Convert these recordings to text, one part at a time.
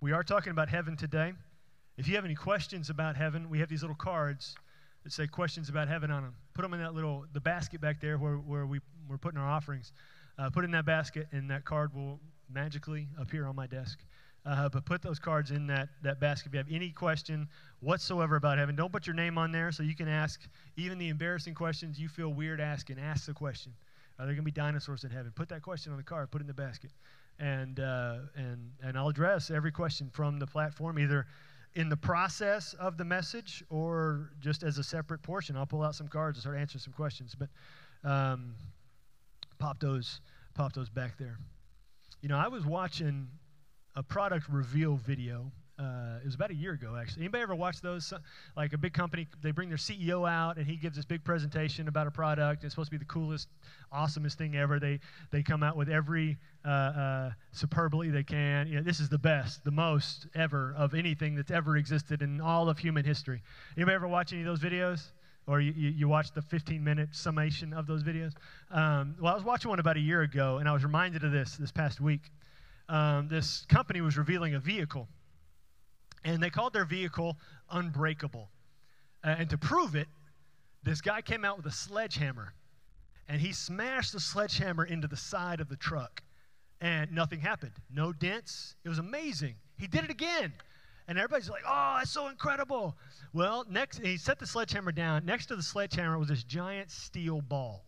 we are talking about heaven today. If you have any questions about heaven, we have these little cards that say questions about heaven on them. Put them in that little the basket back there where, where we, we're putting our offerings. Uh, put in that basket, and that card will magically appear on my desk. Uh, but put those cards in that, that basket. If you have any question whatsoever about heaven, don't put your name on there so you can ask even the embarrassing questions you feel weird asking. Ask the question. Are there going to be dinosaurs in heaven? Put that question on the card. Put it in the basket and, uh, and, and I'll address every question from the platform, either in the process of the message or just as a separate portion. I'll pull out some cards and start answering some questions, but um, pop those pop those back there. You know, I was watching a product reveal video uh, it was about a year ago, actually. Anybody ever watch those? Like a big company, they bring their CEO out and he gives this big presentation about a product. It's supposed to be the coolest, awesomest thing ever. They they come out with every uh, uh, superbly they can. You know, this is the best, the most ever of anything that's ever existed in all of human history. Anybody ever watch any of those videos? Or you, you, you watch the 15 minute summation of those videos? Um, well, I was watching one about a year ago and I was reminded of this this past week. Um, this company was revealing a vehicle and they called their vehicle Unbreakable. Uh, and to prove it, this guy came out with a sledgehammer and he smashed the sledgehammer into the side of the truck. And nothing happened. No dents. It was amazing. He did it again. And everybody's like, oh, that's so incredible. Well, next, he set the sledgehammer down. Next to the sledgehammer was this giant steel ball.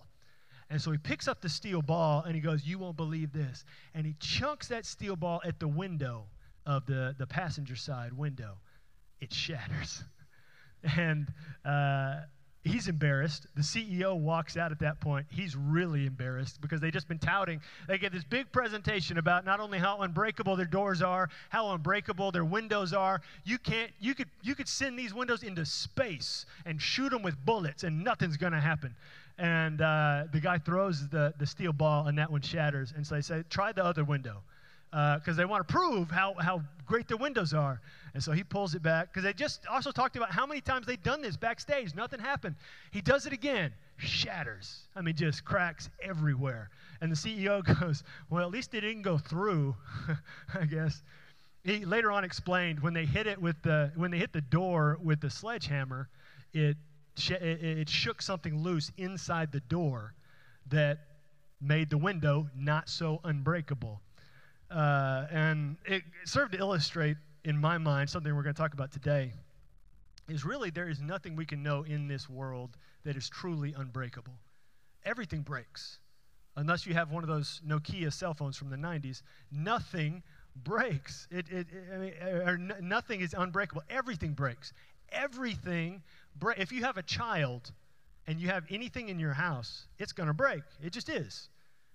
And so he picks up the steel ball and he goes, You won't believe this. And he chunks that steel ball at the window of the, the passenger side window, it shatters. And uh, he's embarrassed. The CEO walks out at that point. He's really embarrassed because they've just been touting. They get this big presentation about not only how unbreakable their doors are, how unbreakable their windows are. You can't. You could. You could send these windows into space and shoot them with bullets, and nothing's going to happen. And uh, the guy throws the the steel ball, and that one shatters. And so they say, "Try the other window." Because uh, they want to prove how, how great the windows are. And so he pulls it back because they just also talked about how many times they'd done this backstage. Nothing happened. He does it again, shatters. I mean, just cracks everywhere. And the CEO goes, Well, at least it didn't go through, I guess. He later on explained when they hit it with the when they hit the door with the sledgehammer, it it, it shook something loose inside the door that made the window not so unbreakable. Uh, and it served to illustrate, in my mind, something we're going to talk about today. Is really there is nothing we can know in this world that is truly unbreakable. Everything breaks. Unless you have one of those Nokia cell phones from the 90s, nothing breaks. It, it, it I mean, or nothing is unbreakable. Everything breaks. Everything breaks. If you have a child and you have anything in your house, it's going to break. It just is.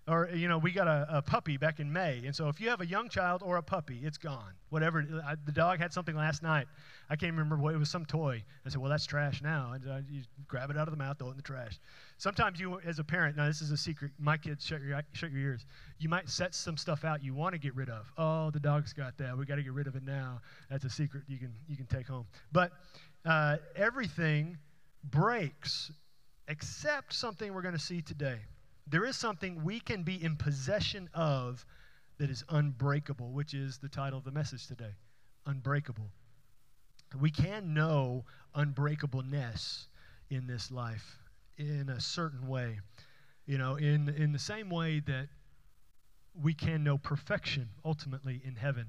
Or, you know, we got a, a, puppy back in May. And so if you have a young child or a puppy, it's gone. Whatever. I, the dog had something last night. I can't remember what it was, some toy. I said, well, that's trash now. And uh, you grab it out of the mouth, throw it in the trash. Sometimes you, as a parent, now this is a secret. My kids, shut your, shut your ears. You might set some stuff out you want to get rid of. Oh, the dog's got that. We got to get rid of it now. That's a secret you can, you can take home. But uh, everything breaks except something we're going to see today there is something we can be in possession of that is unbreakable, which is the title of the message today Unbreakable. We can know unbreakableness in this life in a certain way. You know, in, in the same way that we can know perfection ultimately in heaven.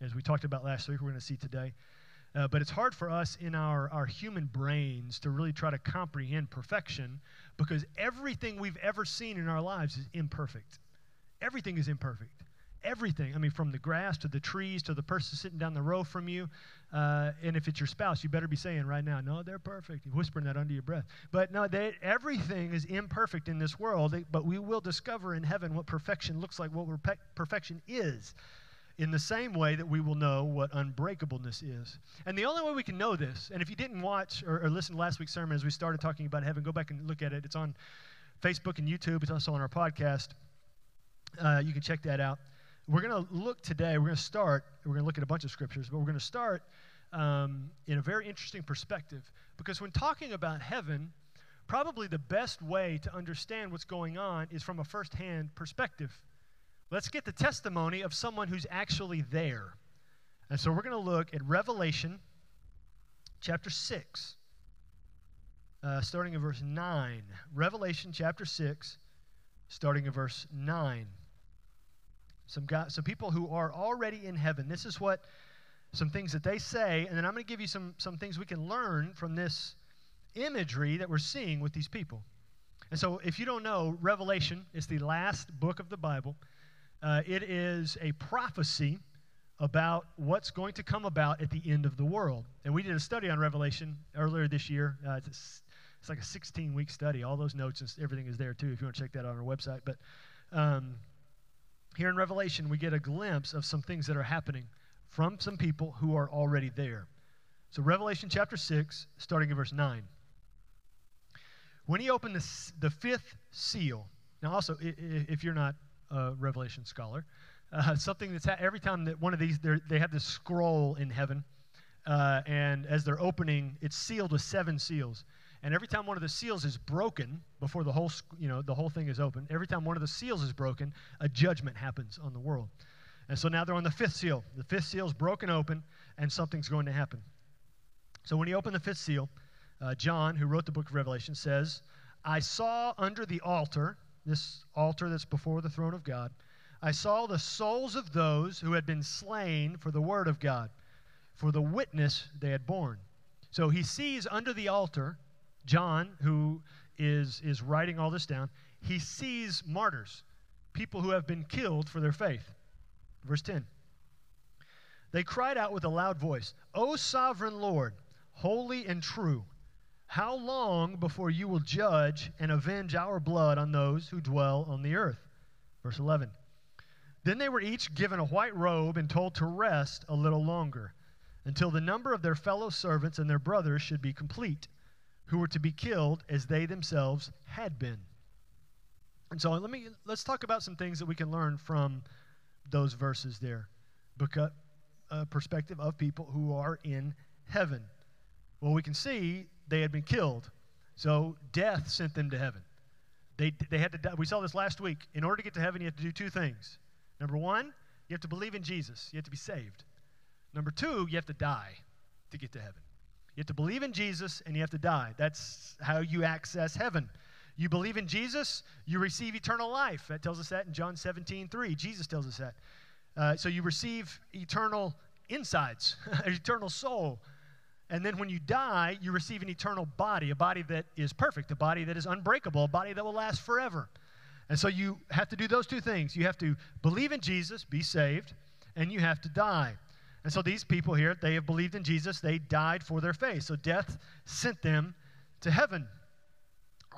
As we talked about last week, we're going to see today. Uh, but it's hard for us in our, our human brains to really try to comprehend perfection because everything we've ever seen in our lives is imperfect. Everything is imperfect. Everything. I mean, from the grass to the trees to the person sitting down the row from you. Uh, and if it's your spouse, you better be saying right now, no, they're perfect. You're whispering that under your breath. But no, they, everything is imperfect in this world. But we will discover in heaven what perfection looks like, what perfection is in the same way that we will know what unbreakableness is. And the only way we can know this, and if you didn't watch or, or listen to last week's sermon as we started talking about heaven, go back and look at it. It's on Facebook and YouTube, it's also on our podcast. Uh, you can check that out. We're going to look today, we're going to start, we're going to look at a bunch of scriptures, but we're going to start um, in a very interesting perspective. Because when talking about heaven, probably the best way to understand what's going on is from a first hand perspective. Let's get the testimony of someone who's actually there. And so we're going to look at Revelation chapter 6, uh, starting in verse 9. Revelation chapter 6, starting in verse 9. Some, guys, some people who are already in heaven. This is what some things that they say, and then I'm going to give you some, some things we can learn from this imagery that we're seeing with these people. And so, if you don't know, Revelation is the last book of the Bible. Uh, it is a prophecy about what's going to come about at the end of the world. And we did a study on Revelation earlier this year. Uh, it's, it's, like a 16 week study. All those notes and everything is there too if you want to check that on our website. But um, here in Revelation, we get a glimpse of some things that are happening from some people who are already there. So, Revelation chapter 6, starting in verse 9. When he opened the, the fifth seal, now also, if you're not a Revelation scholar, uh, something that's ha- every time that one of these, they have this scroll in heaven, uh, and as they're opening, it's sealed with seven seals. And every time one of the seals is broken, before the whole, you know, the whole thing is open, every time one of the seals is broken, a judgment happens on the world. And so now they're on the fifth seal. The fifth seal is broken open, and something's going to happen. So when he opened the fifth seal, uh, John, who wrote the book of Revelation, says, I saw under the altar, this altar that's before the throne of God, I saw the souls of those who had been slain for the word of God, for the witness they had borne. So he sees under the altar, John, who is, is writing all this down, he sees martyrs, people who have been killed for their faith. Verse 10. They cried out with a loud voice, O sovereign Lord, holy and true how long before you will judge and avenge our blood on those who dwell on the earth? Verse 11. Then they were each given a white robe and told to rest a little longer, until the number of their fellow servants and their brothers should be complete, who were to be killed as they themselves had been. And so let me let's talk about some things that we can learn from those verses there, because a perspective of people who are in heaven. Well, we can see they had been killed. So death sent them to heaven. They, they had to die. We saw this last week. In order to get to heaven, you have to do two things. Number one, you have to believe in Jesus, you have to be saved. Number two, you have to die to get to heaven. You have to believe in Jesus and you have to die. That's how you access heaven. You believe in Jesus, you receive eternal life. That tells us that in John 17, 3. Jesus tells us that. Uh, so you receive eternal insides, eternal soul. And then when you die, you receive an eternal body, a body that is perfect, a body that is unbreakable, a body that will last forever. And so you have to do those two things. You have to believe in Jesus, be saved, and you have to die. And so these people here, they have believed in Jesus, they died for their faith. So death sent them to heaven.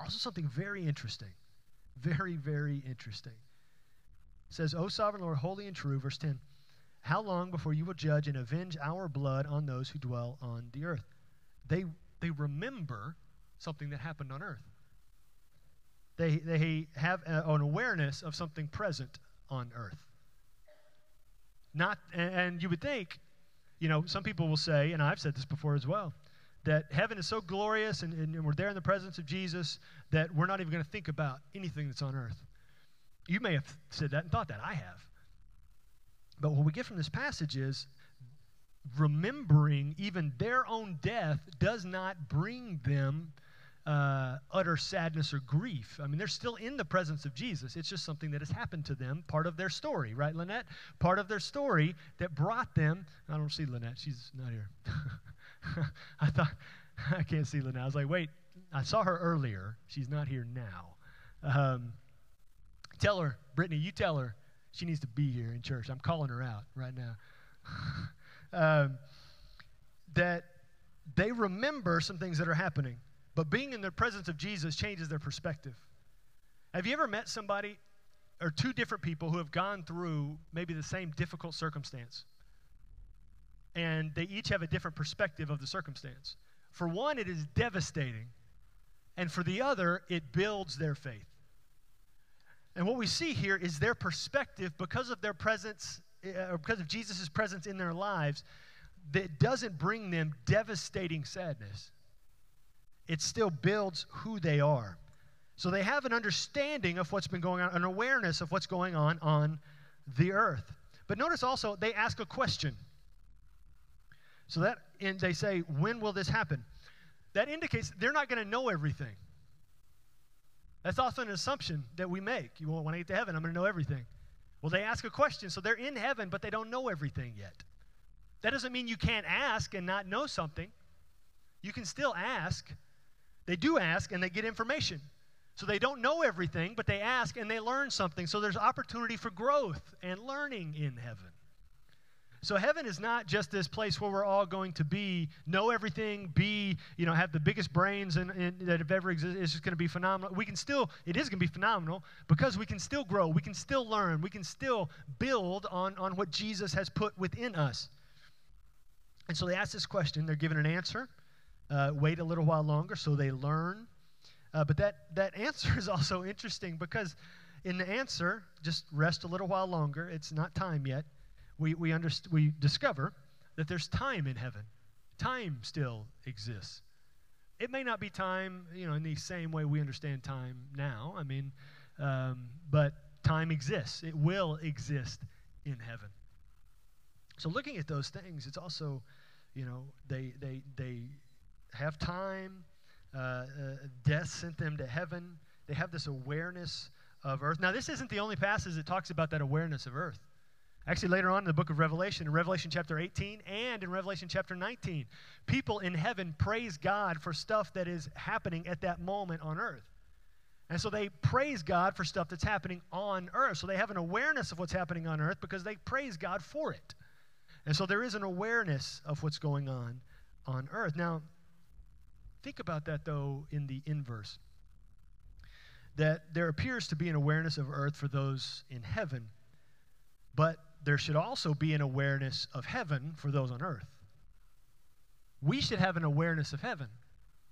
Also, something very interesting. Very, very interesting. It says, O sovereign Lord, holy and true, verse 10. How long before you will judge and avenge our blood on those who dwell on the earth? They, they remember something that happened on earth. They, they have a, an awareness of something present on earth. Not, and, and you would think, you know, some people will say, and I've said this before as well, that heaven is so glorious and, and we're there in the presence of Jesus that we're not even going to think about anything that's on earth. You may have said that and thought that. I have. But what we get from this passage is remembering even their own death does not bring them uh, utter sadness or grief. I mean, they're still in the presence of Jesus. It's just something that has happened to them, part of their story, right, Lynette? Part of their story that brought them. I don't see Lynette. She's not here. I thought, I can't see Lynette. I was like, wait, I saw her earlier. She's not here now. Um, tell her, Brittany, you tell her she needs to be here in church. I'm calling her out right now. um, that they remember some things that are happening, but being in the presence of Jesus changes their perspective. Have you ever met somebody or two different people who have gone through maybe the same difficult circumstance? And they each have a different perspective of the circumstance. For one, it is devastating, and for the other, it builds their faith. And what we see here is their perspective because of their presence, uh, or because of Jesus' presence in their lives, that doesn't bring them devastating sadness. It still builds who they are. So they have an understanding of what's been going on, an awareness of what's going on on the earth. But notice also, they ask a question. So that, and they say, when will this happen? That indicates they're not going to know everything. That's often an assumption that we make. You want I get to heaven, I'm going to know everything. Well, they ask a question, so they're in heaven, but they don't know everything yet. That doesn't mean you can't ask and not know something. You can still ask. They do ask and they get information. So they don't know everything, but they ask and they learn something. So there's opportunity for growth and learning in heaven. So heaven is not just this place where we're all going to be, know everything, be, you know, have the biggest brains in, in, that have ever existed. It's just going to be phenomenal. We can still, it is going to be phenomenal because we can still grow. We can still learn. We can still build on, on what Jesus has put within us. And so they ask this question. They're given an answer. Uh, wait a little while longer so they learn. Uh, but that, that answer is also interesting because in the answer, just rest a little while longer. It's not time yet we, we, underst- we discover that there's time in heaven. Time still exists. It may not be time, you know, in the same way we understand time now. I mean, um, but time exists. It will exist in heaven. So looking at those things, it's also, you know, they they they have time. Uh, uh, death sent them to heaven. They have this awareness of earth. Now, this isn't the only passage that talks about that awareness of earth. Actually, later on in the book of Revelation, in Revelation chapter 18 and in Revelation chapter 19, people in heaven praise God for stuff that is happening at that moment on earth. And so they praise God for stuff that's happening on earth. So they have an awareness of what's happening on earth because they praise God for it. And so there is an awareness of what's going on on earth. Now, think about that though in the inverse. That there appears to be an awareness of earth for those in heaven, but there should also be an awareness of heaven for those on earth. We should have an awareness of heaven.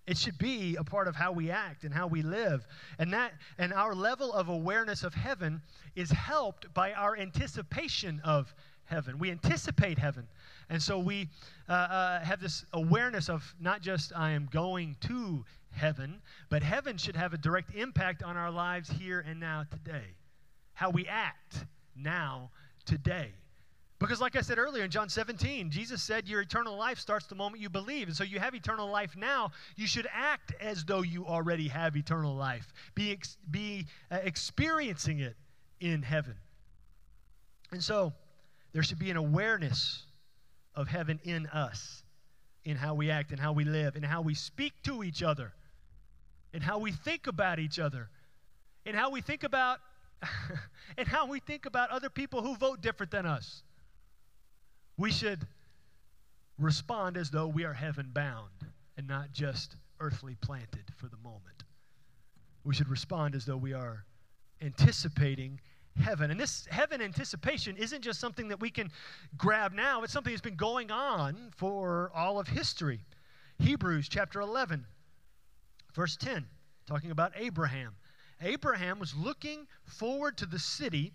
It should be a part of how we act and how we live. And that and our level of awareness of heaven is helped by our anticipation of heaven. We anticipate heaven. And so we uh, uh, have this awareness of not just I am going to heaven, but heaven should have a direct impact on our lives here and now today. How we act now today. Because, like I said earlier in John 17, Jesus said your eternal life starts the moment you believe. And so you have eternal life now. You should act as though you already have eternal life, be, ex- be uh, experiencing it in heaven. And so there should be an awareness of heaven in us, in how we act, and how we live, and how we speak to each other, and how we think about each other, and how we think about and how we think about other people who vote different than us. We should respond as though we are heaven bound and not just earthly planted for the moment. We should respond as though we are anticipating heaven. And this heaven anticipation isn't just something that we can grab now, it's something that's been going on for all of history. Hebrews chapter 11, verse 10, talking about Abraham. Abraham was looking forward to the city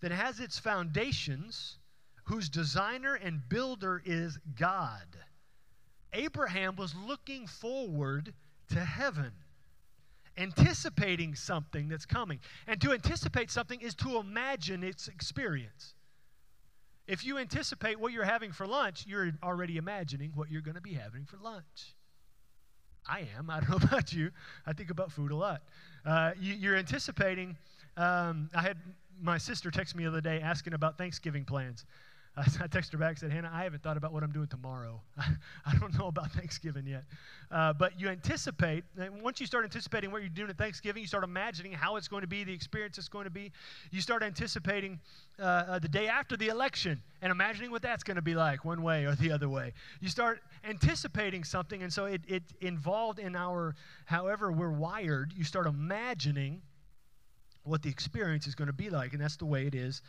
that has its foundations, whose designer and builder is God. Abraham was looking forward to heaven, anticipating something that's coming. And to anticipate something is to imagine its experience. If you anticipate what you're having for lunch, you're already imagining what you're going to be having for lunch. I am. I don't know about you. I think about food a lot. Uh, you, are anticipating. Um, I had my sister text me the other day asking about Thanksgiving plans. I, texted her back and said, Hannah, I haven't thought about what I'm doing tomorrow. I, don't know about Thanksgiving yet. Uh, but you anticipate, once you start anticipating what you're doing at Thanksgiving, you start imagining how it's going to be, the experience it's going to be. You start anticipating uh, uh, the day after the election and imagining what that's going to be like, one way or the other way. You start anticipating something, and so it, it involved in our, however we're wired, you start imagining what the experience is going to be like, and that's the way it is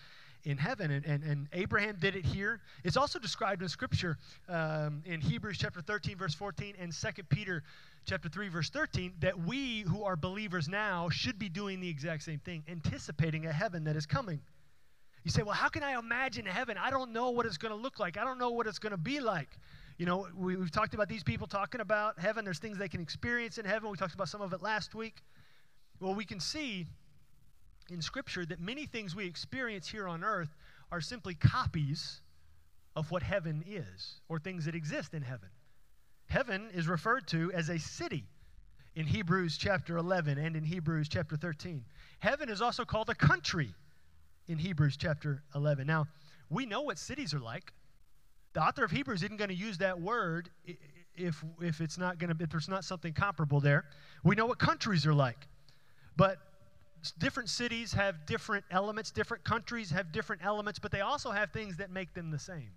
in heaven. And, and, and Abraham did it here. It's also described in Scripture um, in Hebrews chapter 13, verse 14, and 2 Peter chapter 3, verse 13, that we who are believers now should be doing the exact same thing, anticipating a heaven that is coming. You say, well, how can I imagine heaven? I don't know what it's going to look like. I don't know what it's going to be like. You know, we, have talked about these people talking about heaven. There's things they can experience in heaven. We talked about some of it last week. Well, we can see in Scripture that many things we experience here on earth are simply copies of what heaven is or things that exist in heaven. Heaven is referred to as a city in Hebrews chapter 11 and in Hebrews chapter 13. Heaven is also called a country in Hebrews chapter 11. Now, we know what cities are like. The author of Hebrews isn't going to use that word if, if it's not going to if there's not something comparable there. We know what countries are like. But different cities have different elements, different countries have different elements, but they also have things that make them the same.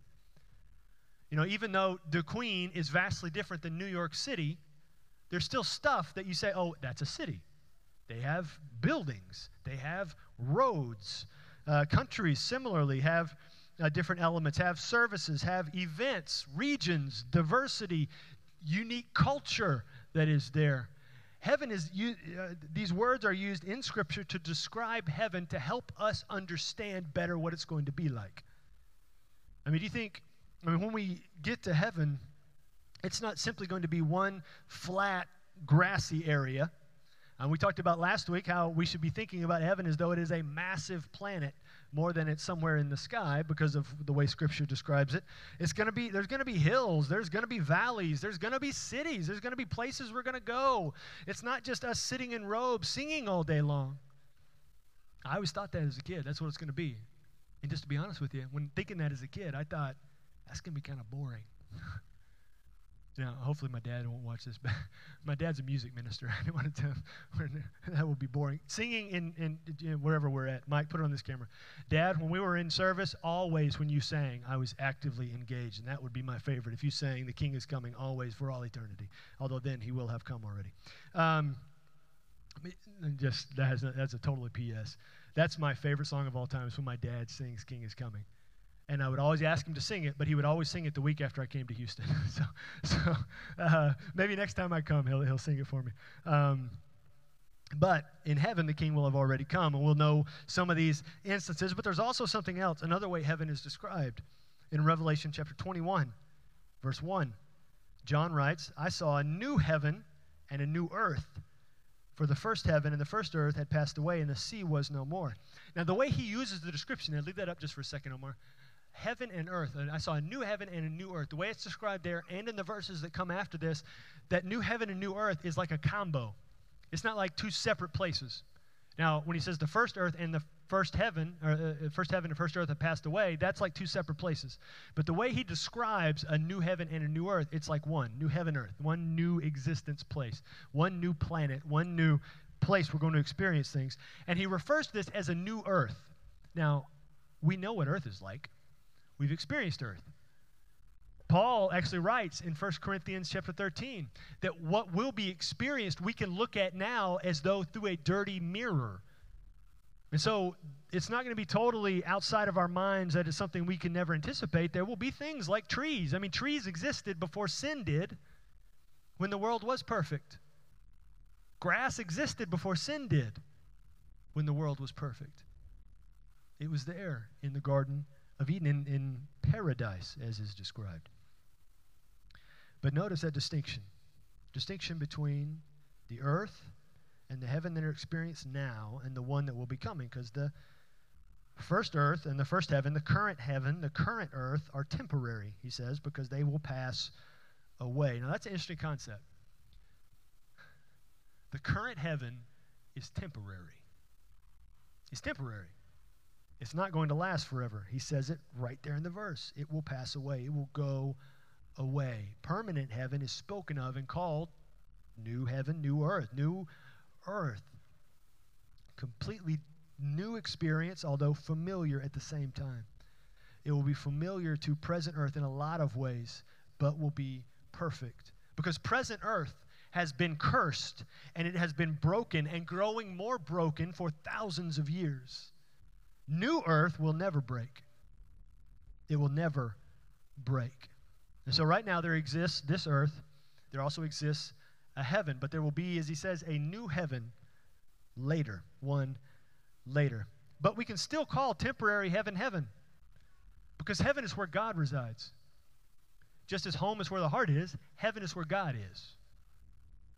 You know, even though the Queen is vastly different than New York City, there's still stuff that you say, oh, that's a city. They have buildings, they have roads. Uh, countries similarly have uh, different elements, have services, have events, regions, diversity, unique culture that is there. Heaven is, uh, these words are used in Scripture to describe heaven to help us understand better what it's going to be like. I mean, do you think, I mean, when we get to heaven, it's not simply going to be one flat, grassy area. And we talked about last week how we should be thinking about heaven as though it is a massive planet more than it's somewhere in the sky because of the way scripture describes it. It's going to be there's going to be hills, there's going to be valleys, there's going to be cities, there's going to be places we're going to go. It's not just us sitting in robes singing all day long. I always thought that as a kid. That's what it's going to be. And just to be honest with you, when thinking that as a kid, I thought that's going to be kind of boring. Now, hopefully, my dad won't watch this. But my dad's a music minister. I don't want to tell that will be boring. Singing in, in, in, wherever we're at. Mike, put it on this camera. Dad, when we were in service, always when you sang, I was actively engaged, and that would be my favorite. If you sang, "The King is coming," always for all eternity. Although then he will have come already. Um, just that has that's a totally PS. That's my favorite song of all time. Is when my dad sings "King is coming." And I would always ask him to sing it, but he would always sing it the week after I came to Houston. so, so uh, maybe next time I come, he'll, he'll sing it for me. Um, but in heaven, the king will have already come, and we'll know some of these instances. But there's also something else, another way heaven is described in Revelation chapter 21, verse 1. John writes, I saw a new heaven and a new earth. For the first heaven and the first earth had passed away, and the sea was no more. Now, the way he uses the description, and leave that up just for a second, Omar heaven and earth. And I saw a new heaven and a new earth. The way it's described there and in the verses that come after this, that new heaven and new earth is like a combo. It's not like two separate places. Now, when he says the first earth and the first heaven, or uh, uh, first heaven and first earth have passed away, that's like two separate places. But the way he describes a new heaven and a new earth, it's like one new heaven, earth, one new existence place, one new planet, one new place we're going to experience things. And he refers to this as a new earth. Now, we know what earth is like. We've experienced earth. Paul actually writes in 1 Corinthians chapter 13 that what will be experienced we can look at now as though through a dirty mirror. And so it's not going to be totally outside of our minds that it's something we can never anticipate. There will be things like trees. I mean, trees existed before sin did when the world was perfect. Grass existed before sin did when the world was perfect. It was there in the Garden of in, in paradise, as is described. But notice that distinction distinction between the earth and the heaven that are experienced now and the one that will be coming, because the first earth and the first heaven, the current heaven, the current earth, are temporary, he says, because they will pass away. Now, that's an interesting concept. The current heaven is temporary. It's temporary. It's not going to last forever. He says it right there in the verse. It will pass away, it will go away. Permanent heaven is spoken of and called new heaven, new earth, new earth. Completely new experience, although familiar at the same time. It will be familiar to present earth in a lot of ways, but will be perfect. Because present earth has been cursed and it has been broken and growing more broken for thousands of years. New earth will never break. It will never break. And so, right now, there exists this earth, there also exists a heaven, but there will be, as he says, a new heaven later, one later. But we can still call temporary heaven heaven because heaven is where God resides. Just as home is where the heart is, heaven is where God is.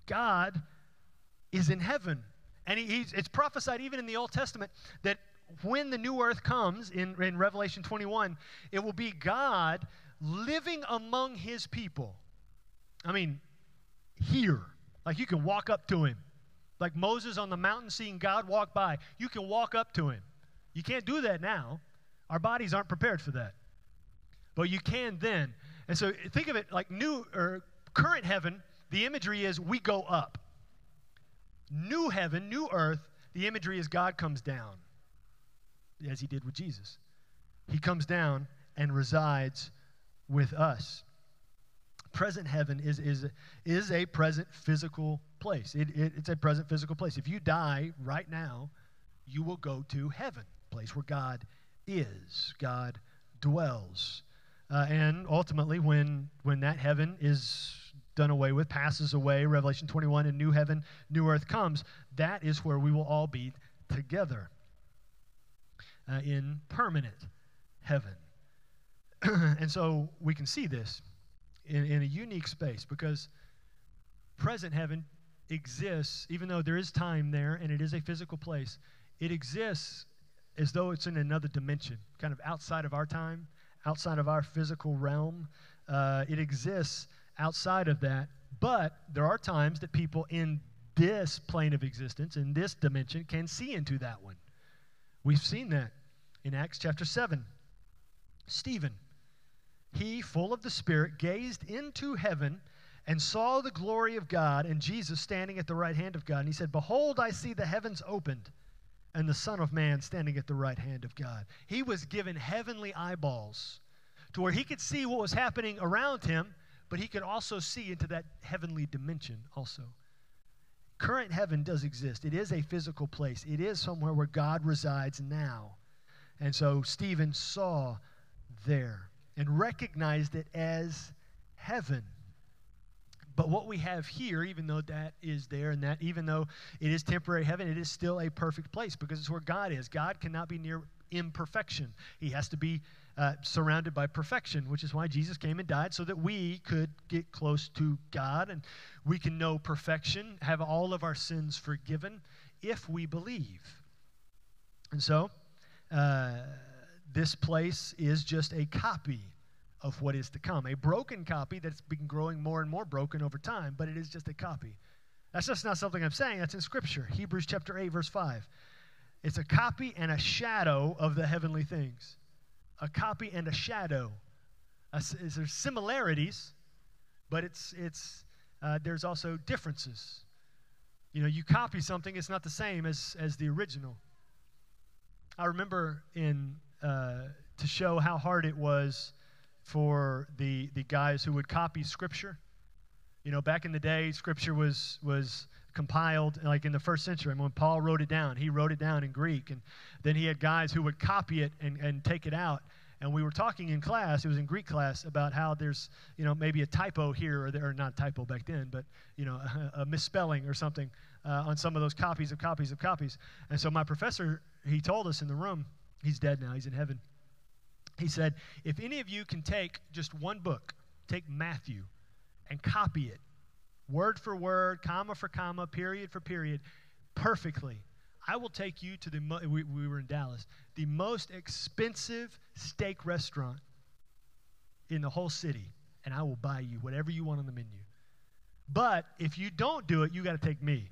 God is in heaven. And he, it's prophesied even in the Old Testament that when the new earth comes in, in Revelation 21, it will be God living among his people. I mean, here. Like you can walk up to him. Like Moses on the mountain seeing God walk by. You can walk up to him. You can't do that now. Our bodies aren't prepared for that. But you can then. And so think of it like new or current heaven, the imagery is we go up. New heaven, new earth, the imagery is God comes down, as he did with Jesus. He comes down and resides with us. Present heaven is, is, is a present physical place. It, it, it's a present physical place. If you die right now, you will go to heaven, place where God is, God dwells. Uh, and ultimately, when, when that heaven is done away with, passes away, Revelation 21, and new heaven, new earth comes, that is where we will all be together uh, in permanent heaven. and so we can see this in, in a unique space because present heaven exists, even though there is time there and it is a physical place, it exists as though it's in another dimension, kind of outside of our time, outside of our physical realm. Uh, it exists outside of that. But there are times that people in this plane of existence, in this dimension, can see into that one. We've seen that in Acts chapter 7. Stephen, he, full of the Spirit, gazed into heaven and saw the glory of God and Jesus standing at the right hand of God. And he said, Behold, I see the heavens opened and the Son of Man standing at the right hand of God. He was given heavenly eyeballs to where he could see what was happening around him but he could also see into that heavenly dimension also. Current heaven does exist. It is a physical place. It is somewhere where God resides now. And so Stephen saw there and recognized it as heaven. But what we have here, even though that is there and that, even though it is temporary heaven, it is still a perfect place because it's where God is. God cannot be near imperfection, He has to be uh, surrounded by perfection, which is why Jesus came and died, so that we could get close to God and we can know perfection, have all of our sins forgiven if we believe. And so, uh, this place is just a copy of what is to come, a broken copy that's been growing more and more broken over time, but it is just a copy. That's just not something I'm saying, that's in Scripture. Hebrews chapter 8, verse 5. It's a copy and a shadow of the heavenly things a copy and a shadow. Uh, there's similarities, but it's, it's, uh, there's also differences. You know, you copy something, it's not the same as, as the original. I remember in, uh, to show how hard it was for the, the guys who would copy Scripture. You know, back in the day, Scripture was, was compiled like in the first century. Mean, when Paul wrote it down, he wrote it down in Greek. And then he had guys who would copy it and, and take it out. And we were talking in class, it was in Greek class, about how there's, you know, maybe a typo here, or, there, or not typo back then, but, you know, a, a misspelling or something uh, on some of those copies of copies of copies. And so my professor, he told us in the room, he's dead now, he's in heaven. He said, if any of you can take just one book, take Matthew, and copy it word for word, comma for comma, period for period, perfectly. I will take you to the, mo- we, we were in Dallas, the most expensive steak restaurant in the whole city, and I will buy you whatever you want on the menu. But if you don't do it, you got to take me.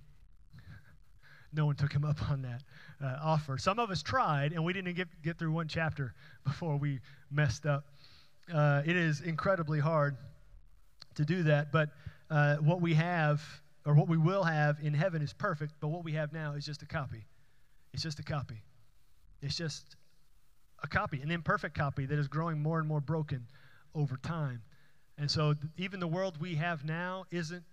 no one took him up on that uh, offer. Some of us tried, and we didn't get, get through one chapter before we messed up. Uh, it is incredibly hard to do that, but uh, what we have or what we will have in heaven is perfect, but what we have now is just a copy. It's just a copy. It's just a copy, an imperfect copy that is growing more and more broken over time. And so, th- even the world we have now isn't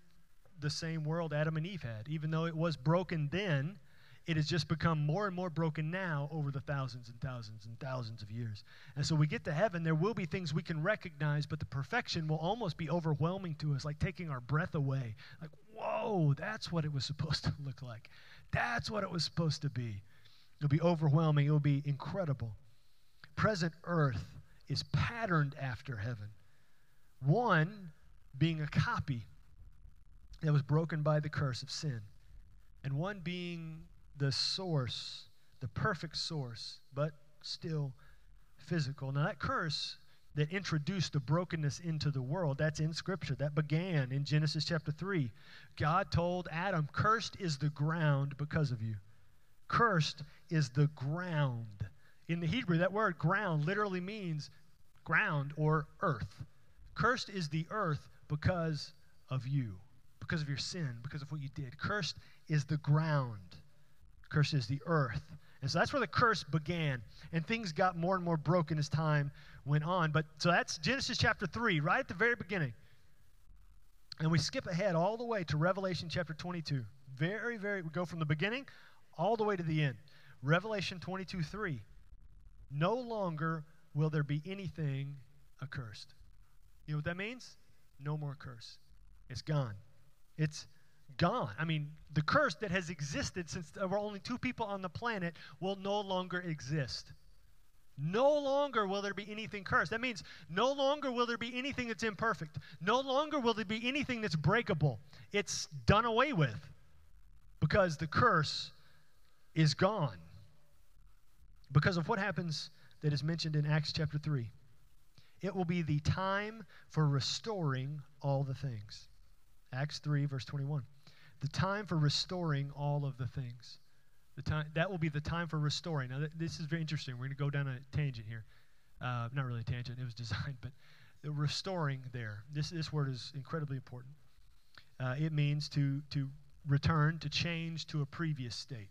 the same world Adam and Eve had. Even though it was broken then, it has just become more and more broken now over the thousands and thousands and thousands of years. And so we get to heaven, there will be things we can recognize, but the perfection will almost be overwhelming to us, like taking our breath away. Like, whoa, that's what it was supposed to look like. That's what it was supposed to be. It'll be overwhelming, it'll be incredible. Present earth is patterned after heaven. One being a copy that was broken by the curse of sin, and one being the source, the perfect source, but still physical. Now, that curse that introduced the brokenness into the world, that's in Scripture. That began in Genesis chapter 3. God told Adam, Cursed is the ground because of you. Cursed is the ground. In the Hebrew, that word ground literally means ground or earth. Cursed is the earth because of you, because of your sin, because of what you did. Cursed is the ground. Cursed is the earth. And so that's where the curse began. And things got more and more broken as time went on. But so that's Genesis chapter 3, right at the very beginning. And we skip ahead all the way to Revelation chapter 22. Very, very, we go from the beginning all the way to the end. Revelation 22 3. No longer will there be anything accursed. You know what that means? No more curse. It's gone. It's gone. I mean, the curse that has existed since there were only two people on the planet will no longer exist. No longer will there be anything cursed. That means no longer will there be anything that's imperfect. No longer will there be anything that's breakable. It's done away with because the curse is gone. Because of what happens that is mentioned in Acts chapter 3. It will be the time for restoring all the things. Acts 3, verse 21. The time for restoring all of the things. The time, that will be the time for restoring. Now, th- this is very interesting. We're going to go down a tangent here. Uh, not really a tangent, it was designed, but the restoring there. This, this word is incredibly important. Uh, it means to, to return, to change to a previous state.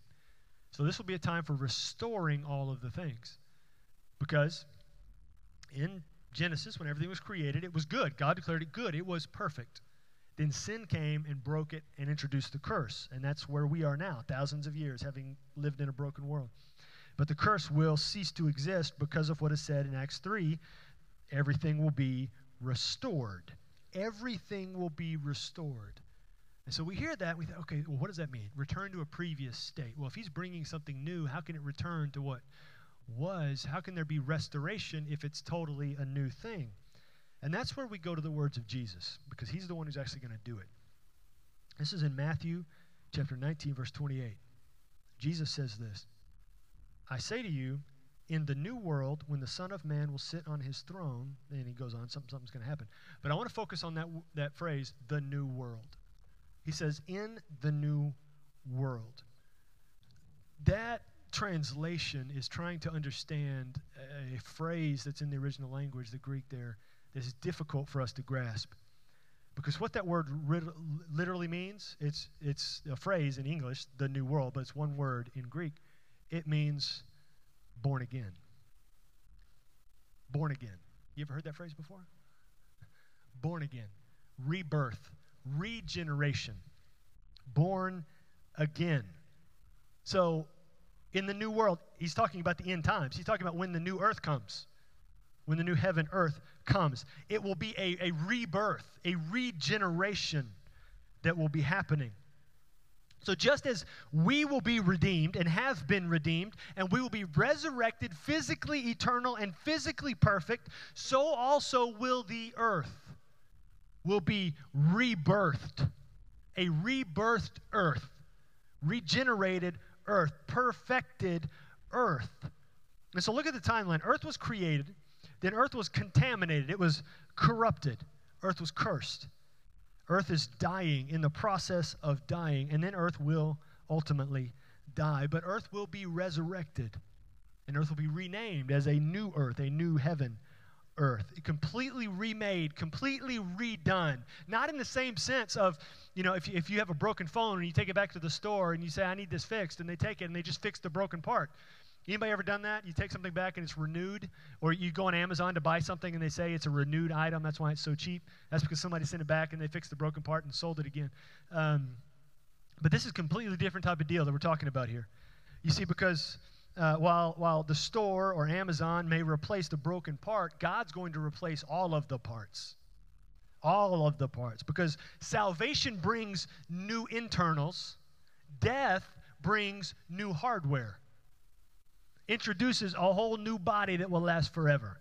So, this will be a time for restoring all of the things. Because in Genesis, when everything was created, it was good. God declared it good, it was perfect. Then sin came and broke it and introduced the curse. And that's where we are now, thousands of years having lived in a broken world. But the curse will cease to exist because of what is said in Acts 3 everything will be restored. Everything will be restored. And so we hear that, we think, okay, well, what does that mean? Return to a previous state. Well, if he's bringing something new, how can it return to what was? How can there be restoration if it's totally a new thing? And that's where we go to the words of Jesus, because he's the one who's actually going to do it. This is in Matthew chapter 19, verse 28. Jesus says this I say to you, in the new world, when the Son of Man will sit on his throne, and he goes on, something, something's going to happen. But I want to focus on that, that phrase, the new world. He says, in the new world. That translation is trying to understand a phrase that's in the original language, the Greek there, that is difficult for us to grasp. Because what that word literally means, it's, it's a phrase in English, the new world, but it's one word in Greek. It means born again. Born again. You ever heard that phrase before? Born again. Rebirth. Regeneration. Born again. So, in the new world, he's talking about the end times. He's talking about when the new earth comes when the new heaven, earth comes. It will be a, a rebirth, a regeneration that will be happening. So, just as we will be redeemed and have been redeemed, and we will be resurrected, physically eternal and physically perfect, so also will the earth will be rebirthed. A rebirthed earth, regenerated earth, perfected earth. And so look at the timeline. Earth was created then earth was contaminated, it was corrupted, earth was cursed. Earth is dying in the process of dying, and then earth will ultimately die. But earth will be resurrected, and earth will be renamed as a new earth, a new heaven earth. Completely remade, completely redone. Not in the same sense of, you know, if you, if you have a broken phone and you take it back to the store and you say, I need this fixed, and they take it and they just fix the broken part. Anybody ever done that? You take something back and it's renewed, or you go on Amazon to buy something and they say it's a renewed item. That's why it's so cheap. That's because somebody sent it back and they fixed the broken part and sold it again. Um, but this is a completely different type of deal that we're talking about here. You see, because uh, while while the store or Amazon may replace the broken part, God's going to replace all of the parts. All of the parts. Because salvation brings new internals, death brings new hardware introduces a whole new body that will last forever.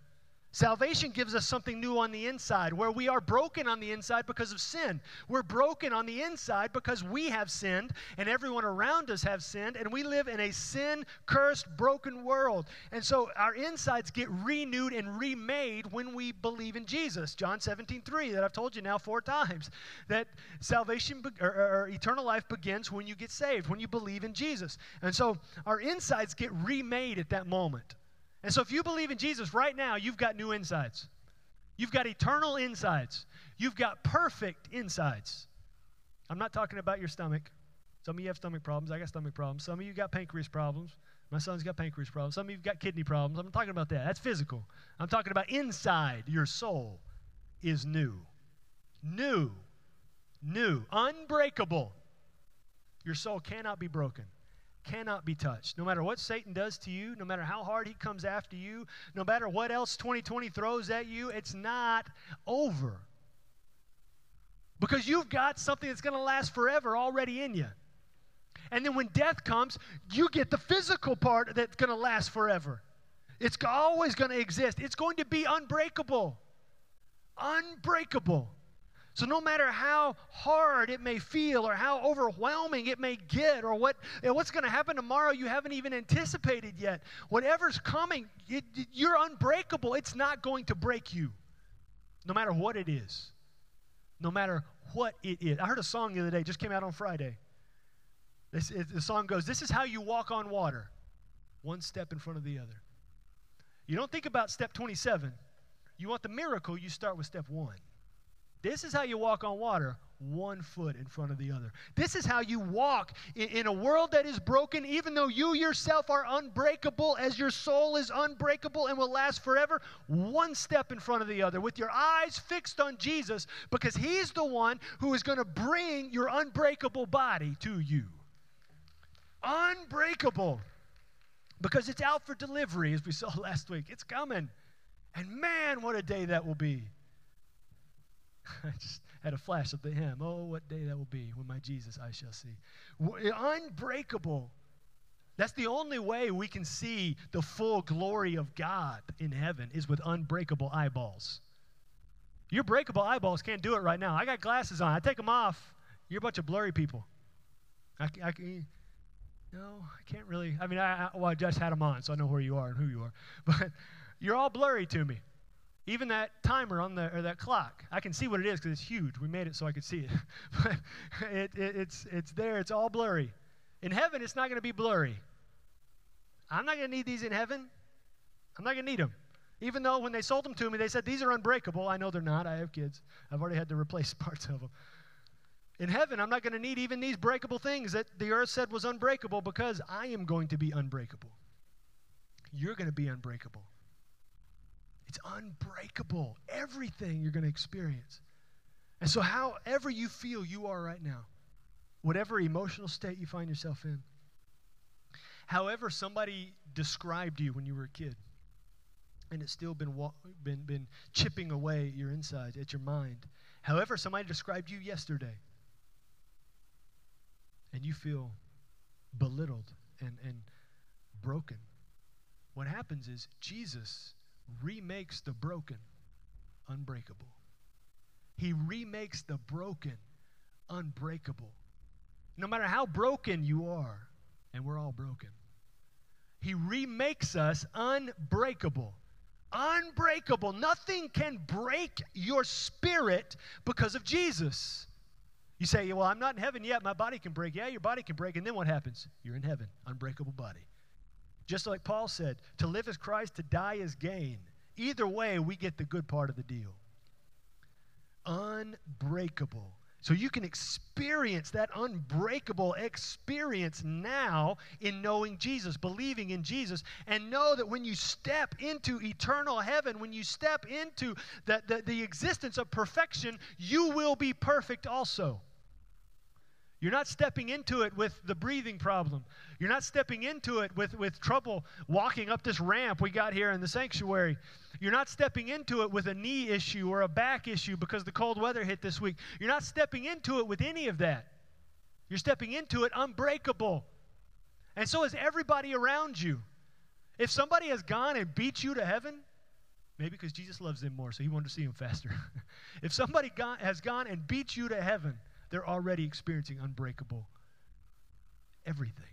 Salvation gives us something new on the inside, where we are broken on the inside because of sin. We're broken on the inside because we have sinned, and everyone around us have sinned, and we live in a sin cursed, broken world. And so our insides get renewed and remade when we believe in Jesus. John 17, 3, that I've told you now four times, that salvation be- or, or, or eternal life begins when you get saved, when you believe in Jesus. And so our insides get remade at that moment. And so if you believe in Jesus right now, you've got new insides. You've got eternal insides. You've got perfect insides. I'm not talking about your stomach. Some of you have stomach problems. I got stomach problems. Some of you got pancreas problems. My son's got pancreas problems. Some of you've got kidney problems. I'm talking about that. That's physical. I'm talking about inside. Your soul is new. New. New. Unbreakable. Your soul cannot be broken cannot be touched. No matter what Satan does to you, no matter how hard he comes after you, no matter what else 2020 throws at you, it's not over. Because you've got something that's going to last forever already in you. And then when death comes, you get the physical part that's going to last forever. It's always going to exist. It's going to be unbreakable. Unbreakable. So, no matter how hard it may feel or how overwhelming it may get or what, you know, what's going to happen tomorrow you haven't even anticipated yet, whatever's coming, it, you're unbreakable. It's not going to break you, no matter what it is. No matter what it is. I heard a song the other day, just came out on Friday. This, it, the song goes, This is how you walk on water, one step in front of the other. You don't think about step 27. You want the miracle, you start with step one. This is how you walk on water, one foot in front of the other. This is how you walk in, in, a world that is broken, even though you yourself are unbreakable, as your soul is unbreakable and will last forever, one step in front of the other, with your eyes fixed on Jesus, because He's the one who is going to bring your unbreakable body to you. Unbreakable. Because it's out for delivery, as we saw last week. It's coming. And man, what a day that will be. I just had a flash of the hymn. Oh, what day that will be when my Jesus I shall see. Eh, unbreakable. That's the only way we can see the full glory of God in heaven is with unbreakable eyeballs. Your breakable eyeballs can't do it right now. I got glasses on. I take them off. You're a bunch of blurry people. I, I, eh, no, I can't really. I mean, I, I, well, I just had them on, so I know where you are and who you are. But you're all blurry to me. Even that timer on the or that clock, I can see what it is because it's huge. We made it so I could see it. but it, it, it's it's there. It's all blurry. In heaven, it's not going to be blurry. I'm not going to need these in heaven. I'm not going to need them. Even though when they sold them to me, they said these are unbreakable. I know they're not. I have kids. I've already had to replace parts of them. In heaven, I'm not going to need even these breakable things that the earth said was unbreakable because I am going to be unbreakable. You're going to be unbreakable. It's unbreakable. Everything you're going to experience. And so, however you feel you are right now, whatever emotional state you find yourself in, however somebody described you when you were a kid, and it's still been, been, been chipping away at your inside, at your mind, however somebody described you yesterday, and you feel belittled and, and broken, what happens is Jesus remakes the broken unbreakable. He remakes the broken unbreakable. No matter how broken you are, and we're all broken, He remakes us unbreakable. Unbreakable. Nothing can break your spirit because of Jesus. You say, Well, I'm not in heaven yet. My body can break. Yeah, your body can break. And then what happens? You're in heaven. Unbreakable body. Just like Paul said, to live is Christ, to die is gain. Either way, we get the good part of the deal. Unbreakable. So you can experience that unbreakable experience now in knowing Jesus, believing in Jesus, and know that when you step into eternal heaven, when you step into the, the, the existence of perfection, you will be perfect also. You're not stepping into it with the breathing problem. You're not stepping into it with, with trouble walking up this ramp we got here in the sanctuary. You're not stepping into it with a knee issue or a back issue because the cold weather hit this week. You're not stepping into it with any of that. You're stepping into it unbreakable. And so is everybody around you. If somebody has gone and beat you to heaven, Maybe because Jesus loves them more, so he wanted to see them faster. if somebody has gone and beat you to heaven, they're already experiencing unbreakable everything.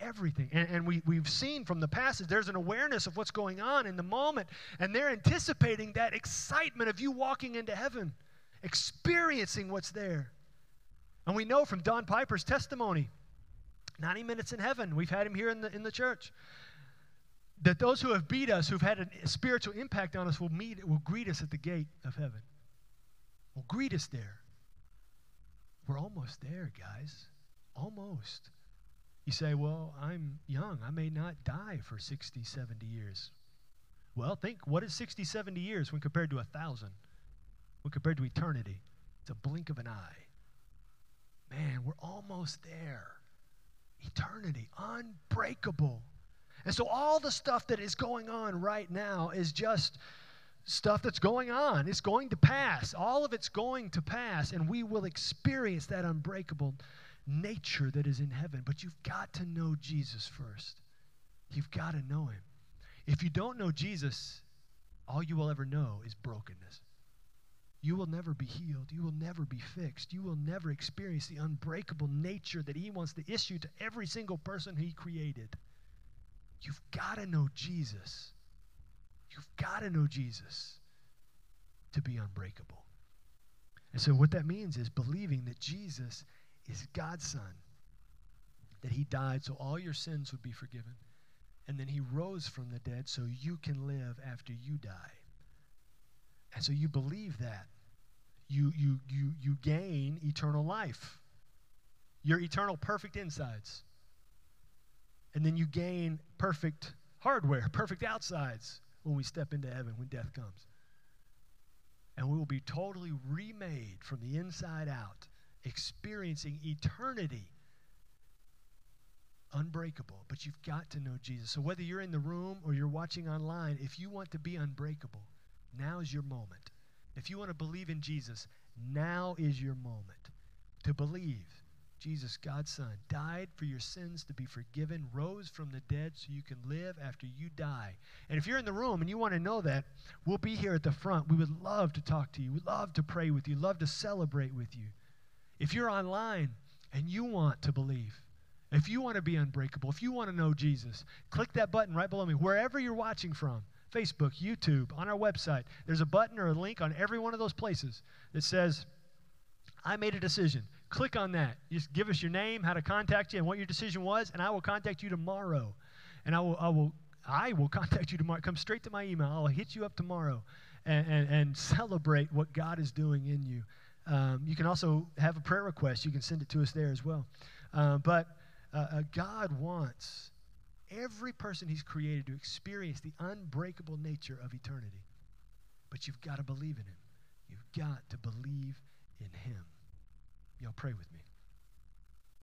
Everything. And, and we, we've seen from the passage, there's an awareness of what's going on in the moment, and they're anticipating that excitement of you walking into heaven, experiencing what's there. And we know from Don Piper's testimony 90 minutes in heaven, we've had him here in the, in the church, that those who have beat us, who've had a spiritual impact on us, will, meet, will greet us at the gate of heaven. Will greet us there. We're almost there, guys. Almost. You say, well, I'm young. I may not die for 60, 70 years. Well, think what is 60, 70 years when compared to a thousand? When compared to eternity? It's a blink of an eye. Man, we're almost there. Eternity, unbreakable. And so, all the stuff that is going on right now is just stuff that's going on. It's going to pass. All of it's going to pass, and we will experience that unbreakable nature that is in heaven. But you've got to know Jesus first. You've got to know him. If you don't know Jesus, all you will ever know is brokenness. You will never be healed. You will never be fixed. You will never experience the unbreakable nature that He wants to issue to every single person He created. You've got to know Jesus. You've got to know Jesus to be unbreakable. And so, what that means is believing that Jesus is God's Son, that He died so all your sins would be forgiven, and then He rose from the dead so you can live after you die. And so, you believe that. You, you, you, you gain eternal life, your eternal perfect insides. And then you gain perfect hardware, perfect outsides when we step into heaven, when death comes. And we will be totally remade from the inside out, experiencing eternity. Unbreakable. But you've got to know Jesus. So whether you're in the room or you're watching online, if you want to be unbreakable, now is your moment. If you want to believe in Jesus, now is your moment to believe Jesus, God's Son, died for your sins to be forgiven, rose from the dead so you can live after you die. And if you're in the room and you want to know that, we'll be here at the front. We would love to talk to you. We'd love to pray with you, love to celebrate with you. If you're online and you want to believe, if you want to be unbreakable, if you want to know Jesus, click that button right below me, wherever you're watching from. Facebook, YouTube, on our website. There's a button or a link on every one of those places that says, I made a decision. Click on that. Just give us your name, how to contact you, and what your decision was, and I will contact you tomorrow. And I will, I will, I will contact you tomorrow. Come straight to my email. I'll hit you up tomorrow and, and, and celebrate what God is doing in you. Um, you can also have a prayer request. You can send it to us there as well. Uh, but uh, God wants every person He's created to experience the unbreakable nature of eternity. But you've got to believe in Him. You've got to believe in Him. Y'all pray with me.